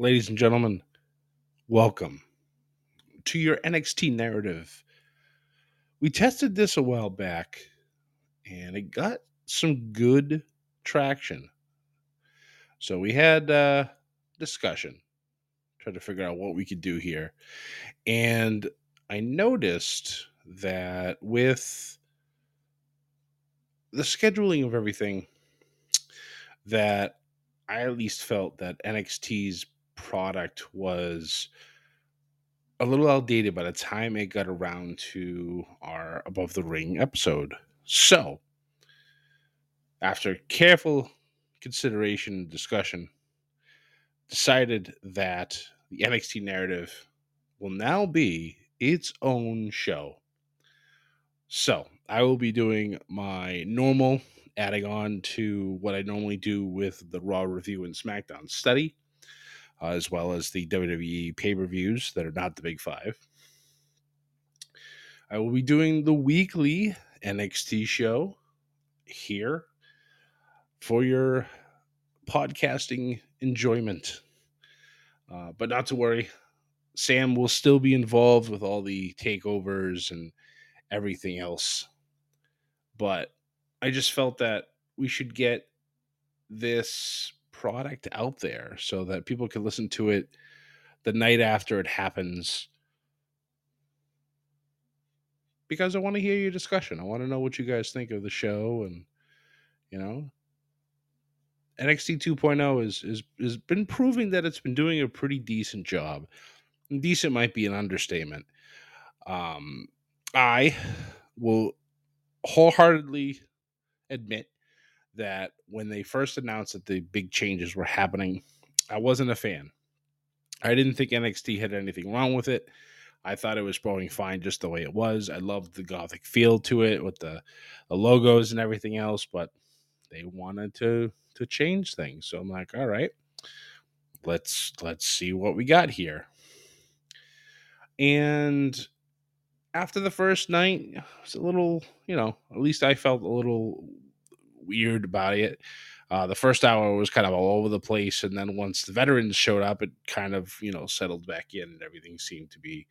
Ladies and gentlemen, welcome to your NXT narrative. We tested this a while back and it got some good traction. So we had uh discussion, tried to figure out what we could do here. And I noticed that with the scheduling of everything, that I at least felt that NXT's product was a little outdated by the time it got around to our Above the Ring episode. So, after careful consideration and discussion, decided that the NXT narrative will now be its own show. So, I will be doing my normal adding on to what I normally do with the Raw review and SmackDown study uh, as well as the WWE pay per views that are not the big five. I will be doing the weekly NXT show here for your podcasting enjoyment. Uh, but not to worry, Sam will still be involved with all the takeovers and everything else. But I just felt that we should get this product out there so that people can listen to it the night after it happens because I want to hear your discussion. I want to know what you guys think of the show and you know NXT 2.0 is is has been proving that it's been doing a pretty decent job. Decent might be an understatement. Um I will wholeheartedly admit that when they first announced that the big changes were happening, I wasn't a fan. I didn't think NXT had anything wrong with it. I thought it was going fine just the way it was. I loved the gothic feel to it with the, the logos and everything else, but they wanted to to change things. So I'm like, all right, let's let's see what we got here. And after the first night, it's a little, you know, at least I felt a little weird about it. Uh, the first hour was kind of all over the place, and then once the veterans showed up, it kind of you know settled back in, and everything seemed to be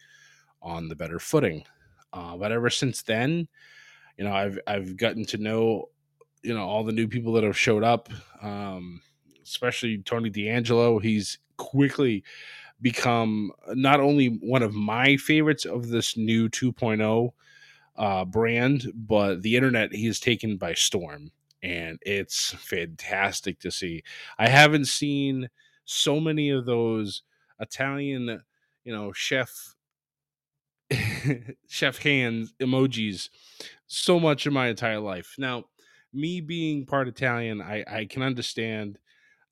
on the better footing. Uh, but ever since then, you know, I've I've gotten to know you know all the new people that have showed up, um, especially Tony D'Angelo. He's quickly become not only one of my favorites of this new 2.0 uh, brand, but the internet he has taken by storm and it's fantastic to see. I haven't seen so many of those Italian, you know, chef chef hands emojis so much in my entire life. Now, me being part Italian, I I can understand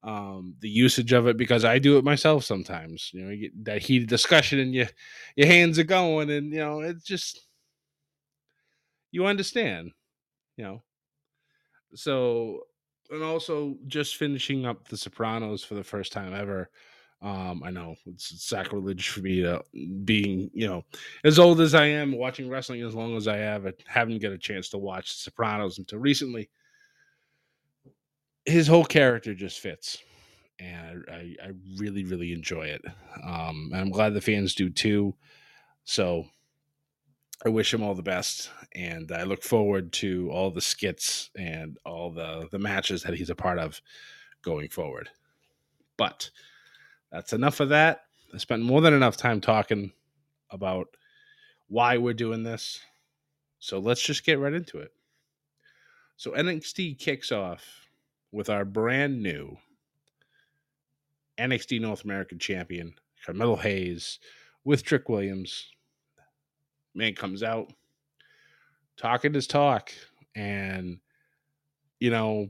um, the usage of it because I do it myself sometimes. You know, you get that heated discussion and you your hands are going, and you know, it's just you understand. You know, so and also just finishing up the sopranos for the first time ever um i know it's sacrilege for me to being you know as old as i am watching wrestling as long as i have I haven't get a chance to watch the sopranos until recently. His whole character just fits and I, I really really enjoy it. Um and i'm glad the fans do too. So I wish him all the best, and I look forward to all the skits and all the the matches that he's a part of going forward. But that's enough of that. I spent more than enough time talking about why we're doing this. So let's just get right into it. So NXT kicks off with our brand new NXT North American champion, Carmelo Hayes, with Trick Williams. Man comes out, talking his talk, and you know,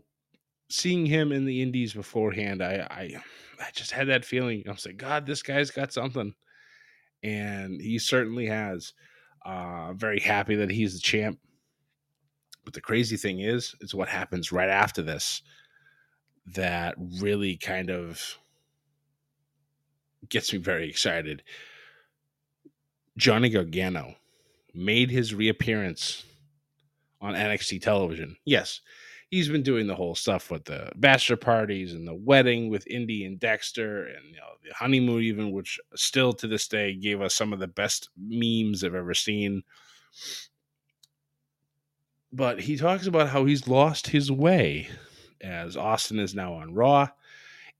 seeing him in the Indies beforehand, I I, I just had that feeling. I was like, God, this guy's got something, and he certainly has. Uh, very happy that he's the champ. But the crazy thing is, is what happens right after this that really kind of gets me very excited. Johnny Gargano made his reappearance on NXT television. Yes, he's been doing the whole stuff with the bachelor parties and the wedding with Indi and Dexter and you know the honeymoon even which still to this day gave us some of the best memes I've ever seen. But he talks about how he's lost his way as Austin is now on Raw.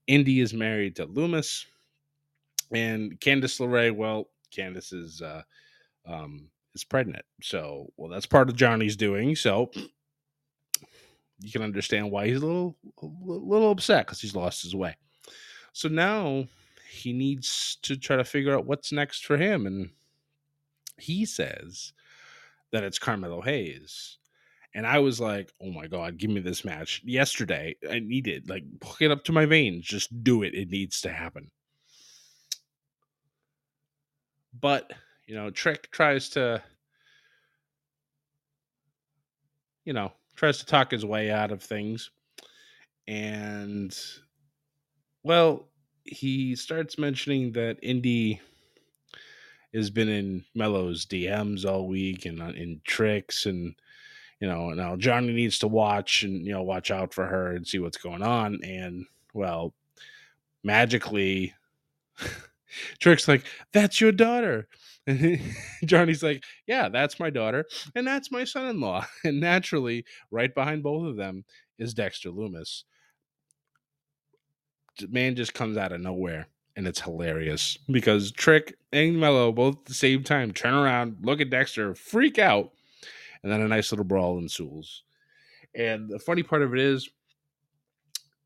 Indi is married to Lumis. and Candice LeRae, well, Candice is uh, um, is pregnant. So, well, that's part of Johnny's doing. So, you can understand why he's a little a little upset because he's lost his way. So now he needs to try to figure out what's next for him, and he says that it's Carmelo Hayes. And I was like, oh my God, give me this match. Yesterday, I needed, like, hook it up to my veins. Just do it. It needs to happen. But, you know, Trick tries to, you know, tries to talk his way out of things. And, well, he starts mentioning that Indi has been in Melo's DMs all week and uh, in tricks and you know now Johnny needs to watch and you know watch out for her and see what's going on and well magically Trick's like, that's your daughter. And Johnny's like, yeah, that's my daughter. And that's my son in law. And naturally, right behind both of them is Dexter Lumis. Man just comes out of nowhere. And it's hilarious because Trick and Melo both at the same time turn around, look at Dexter, freak out, and then a nice little brawl ensues. And the funny part of it is,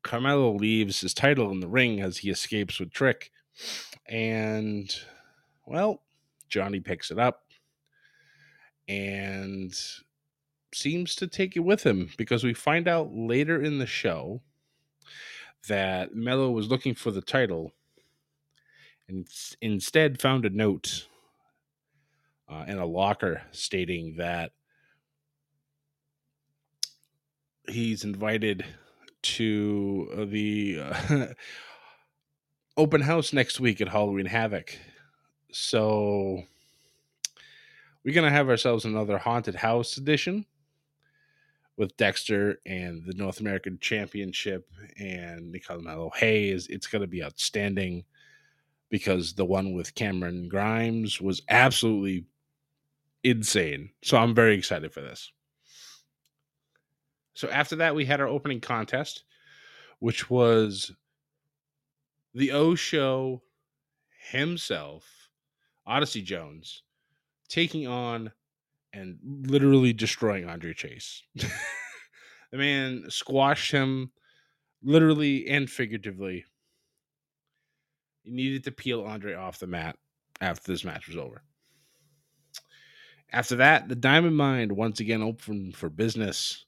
Carmelo leaves his title in the ring as he escapes with Trick and, well, Johnny picks it up and seems to take it with him because we find out later in the show that Melo was looking for the title and instead found a note uh, in a locker stating that he's invited to uh, the uh, open house next week at Halloween Havoc. So we're gonna have ourselves another haunted house edition with Dexter and the North American Championship and Carmelo Hayes. It's gonna be outstanding because the one with Cameron Grimes was absolutely insane. So I'm very excited for this. So after that, we had our opening contest, which was the O Show himself, Odyssey Jones, taking on and literally destroying Andre Chase. the man squashed him literally and figuratively. He needed to peel Andre off the mat after this match was over. After that, the Diamond Mine once again opened for business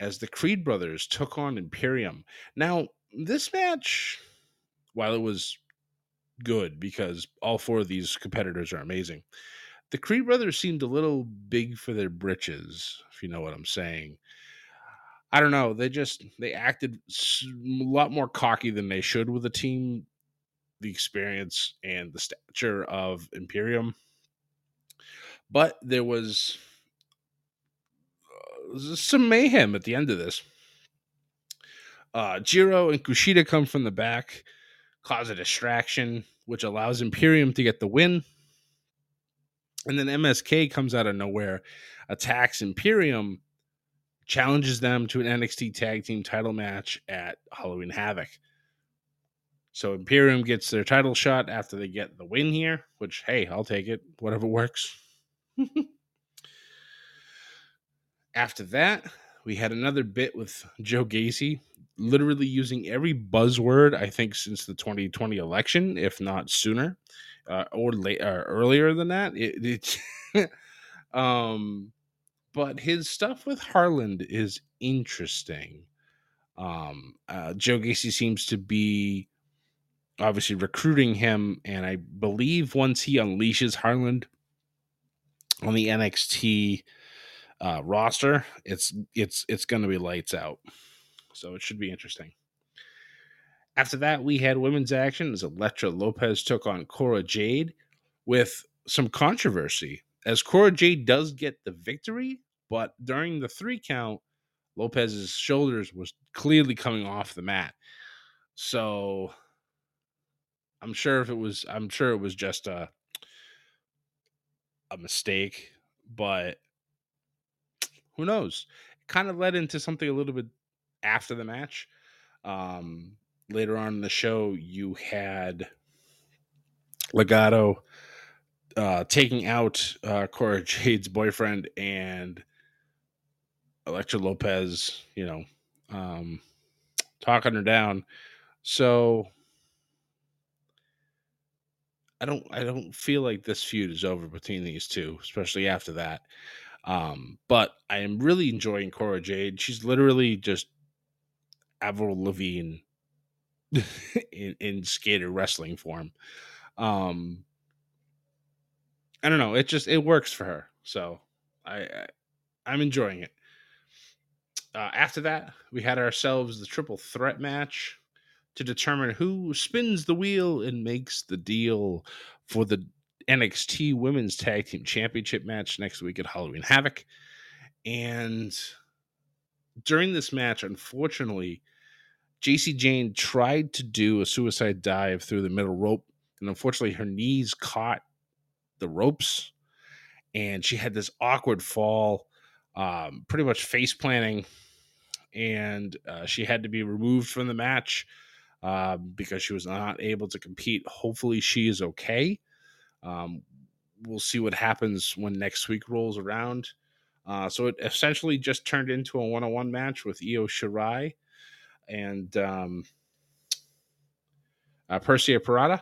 as the Creed brothers took on Imperium. Now, this match while it was good because all four of these competitors are amazing, the Creed brothers seemed a little big for their britches, if you know what I'm saying. I don't know. They just they acted a lot more cocky than they should with the team, the experience and the stature of Imperium. But there was uh, some mayhem at the end of this. Uh, Jiro and Kushida come from the back cause a distraction, which allows Imperium to get the win. And then MSK comes out of nowhere, attacks Imperium, challenges them to an NXT tag team title match at Halloween Havoc. So Imperium gets their title shot after they get the win here, which, hey, I'll take it. Whatever works. after that, we had another bit with Joe Gacy, literally using every buzzword, I think, since the 2020 election, if not sooner uh, or late or earlier than that. It, it um, but his stuff with Harland is interesting. Um, uh, Joe Gacy seems to be obviously recruiting him, and I believe once he unleashes Harland on the NXT uh, roster, it's it's it's going to be lights out. So it should be interesting. After that, we had women's action as Elektra Lopez took on Cora Jade with some controversy, as Cora Jade does get the victory, but during the three count, Lopez's shoulders was clearly coming off the mat. So I'm sure if it was, I'm sure it was just a a mistake, but who knows? It kind of led into something a little bit after the match. Um, later on in the show, you had Legado uh, taking out uh, Cora Jade's boyfriend and Elektra Lopez, you know, um, talking her down. So I don't I don't feel like this feud is over between these two, especially after that. Um, but I am really enjoying Cora Jade. She's literally just Avril Lavigne in, in skater wrestling form. Um, I don't know. It just it works for her, so I, I I'm enjoying it. Uh, after that, we had ourselves the triple threat match to determine who spins the wheel and makes the deal for the NXT Women's Tag Team Championship match next week at Halloween Havoc. And during this match, unfortunately, Jacy Jayne tried to do a suicide dive through the middle rope, and unfortunately, her knees caught the ropes, and she had this awkward fall, um, pretty much face planting, and uh, she had to be removed from the match uh, because she was not able to compete. Hopefully, she is okay. Um, we'll see what happens when next week rolls around. Uh, so it essentially just turned into a one-on-one match with Io Shirai and um, uh, Persia Pirotta,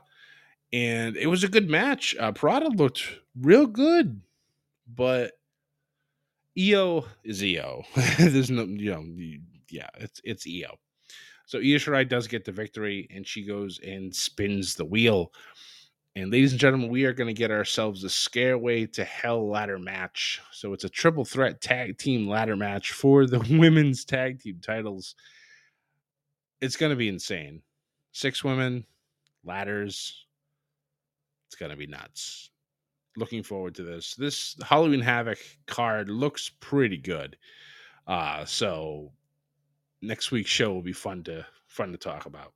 and it was a good match. Uh, Pirotta looked real good, but Io is Io. There's no, you know, yeah, it's it's Io. So Io Shirai does get the victory, and she goes and spins the wheel. And ladies and gentlemen, we are going to get ourselves a Scareway to Hell ladder match. So it's a triple threat tag team ladder match for the women's tag team titles it's going to be insane. Six women, ladders. It's going to be nuts. Looking forward to this. This Halloween Havoc card looks pretty good. Uh, so next week's show will be fun to fun to talk about.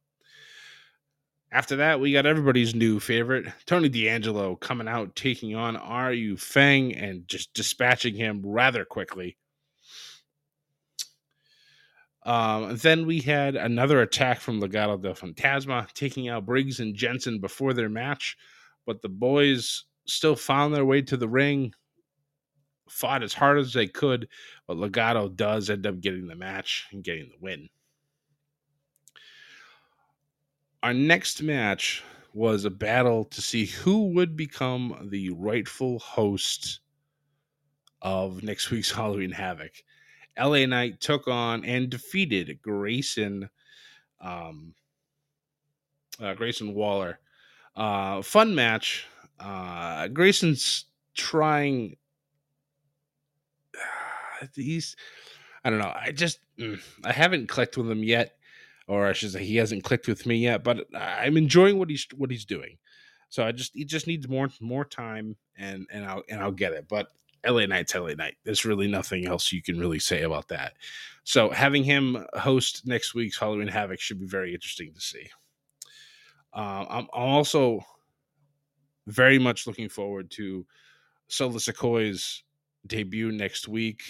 After that, we got everybody's new favorite, Tony D'Angelo, coming out, taking on Ryu Feng and just dispatching him rather quickly. Um, then we had another attack from Legado del Fantasma, taking out Briggs and Jensen before their match, but the boys still found their way to the ring, fought as hard as they could, but Legado does end up getting the match and getting the win. Our next match was a battle to see who would become the rightful host of next week's Halloween Havoc. LA Knight took on and defeated Grayson, um, uh, Grayson Waller. Uh, fun match. Uh, Grayson's trying. He's, I don't know. I just, mm, I haven't clicked with him yet, or I should say, he hasn't clicked with me yet. But I'm enjoying what he's what he's doing. So I just, he just needs more more time, and and I'll and I'll get it. But LA Knight's LA Knight. There's really nothing else you can really say about that. So having him host next week's Halloween Havoc should be very interesting to see. Uh, I'm, also very much looking forward to Solo Sikoa's debut next week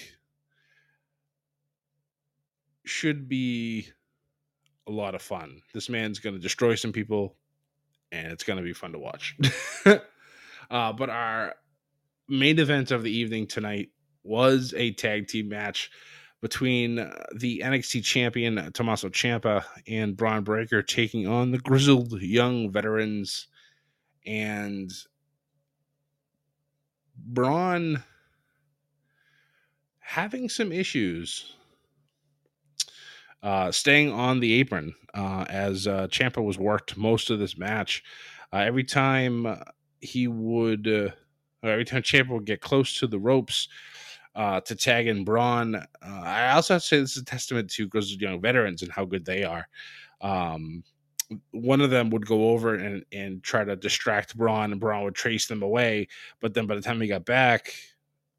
should be a lot of fun. This man's going to destroy some people, and it's going to be fun to watch. uh, but our main event of the evening tonight was a tag team match between uh, the NXT champion Tommaso Ciampa and Bron Breakker taking on the grizzled young veterans. And Bron having some issues uh, staying on the apron uh, as uh, Ciampa was worked most of this match. Uh, every time he would, uh, every time Ciampa would get close to the ropes uh, to tag in Bron, I also have to say this is a testament to Grizzled Young veterans and how good they are. Um, one of them would go over and, and try to distract Bron, and Bron would trace them away. But then by the time he got back,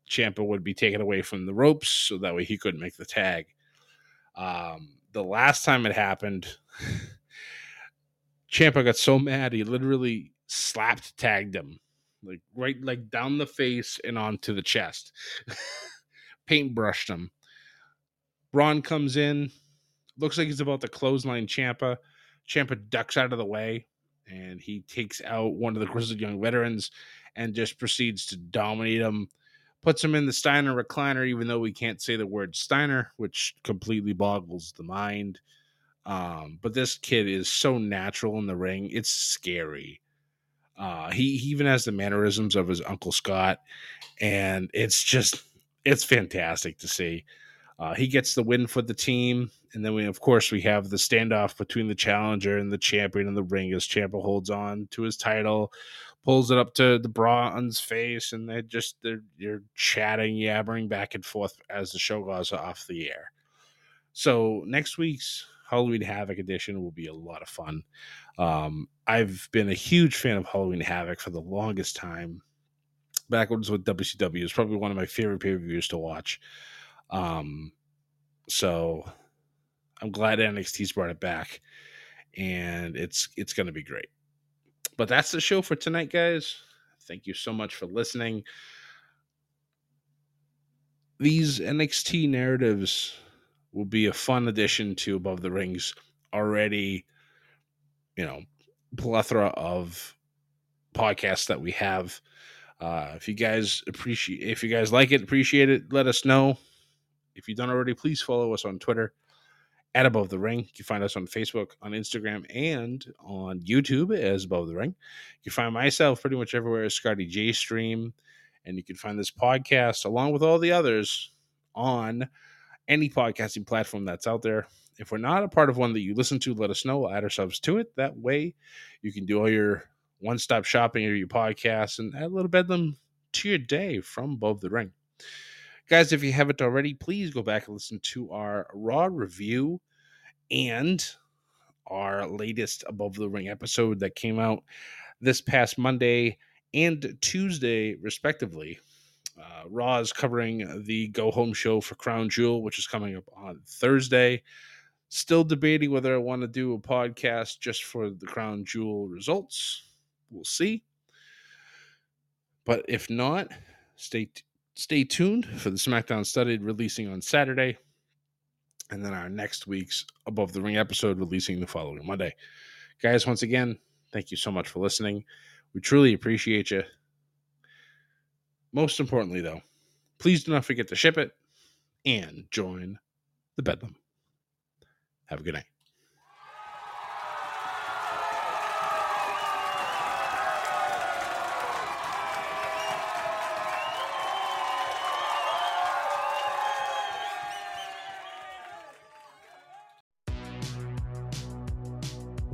Ciampa would be taken away from the ropes, so that way he couldn't make the tag. Um, the last time it happened, Ciampa got so mad he literally slapped tagged him, like right like down the face and onto the chest. Paintbrushed him. Bron comes in, looks like he's about to clothesline Ciampa. Ciampa ducks out of the way, and he takes out one of the grizzled young veterans and just proceeds to dominate him puts him in the Steiner recliner, even though we can't say the word Steiner, which completely boggles the mind. Um, but this kid is so natural in the ring; it's scary. Uh, he, he even has the mannerisms of his uncle Scott, and it's just it's fantastic to see. Uh, he gets the win for the team, and then we, of course, we have the standoff between the challenger and the champion in the ring as Ciampa holds on to his title pulls it up to the Bron's face, and they just they're you're chatting, yabbering back and forth as the show goes off the air. So next week's Halloween Havoc edition will be a lot of fun. Um, I've been a huge fan of Halloween Havoc for the longest time. Backwards with WCW is probably one of my favorite pay per views to watch. Um, so I'm glad NXT's brought it back, and it's it's going to be great. But that's the show for tonight, guys. Thank you so much for listening. These NXT narratives will be a fun addition to Above the Rings already, you know, plethora of podcasts that we have. Uh, if you guys appreciate, if you guys like it, appreciate it, let us know. If you don't already, please follow us on Twitter at Above the Ring. You can find us on Facebook, on Instagram, and on YouTube as Above the Ring. You can find myself pretty much everywhere as Scotty J Stream. And you can find this podcast along with all the others on any podcasting platform that's out there. If we're not a part of one that you listen to, let us know. We'll add ourselves to it. That way you can do all your one stop shopping or your podcasts and add a little bedlam to your day from Above the Ring. Guys, if you haven't already, please go back and listen to our Raw review and our latest Above the Ring episode that came out this past Monday and Tuesday, respectively. Uh, Raw is covering the Go Home show for Crown Jewel, which is coming up on Thursday. Still debating whether I want to do a podcast just for the Crown Jewel results. We'll see. But if not, stay t- stay tuned for the SmackDown Studied releasing on Saturday. And then our next week's Above the Ring episode releasing the following Monday. Guys, once again, thank you so much for listening. We truly appreciate you. Most importantly, though, please do not forget to ship it and join the Bedlam. Have a good night.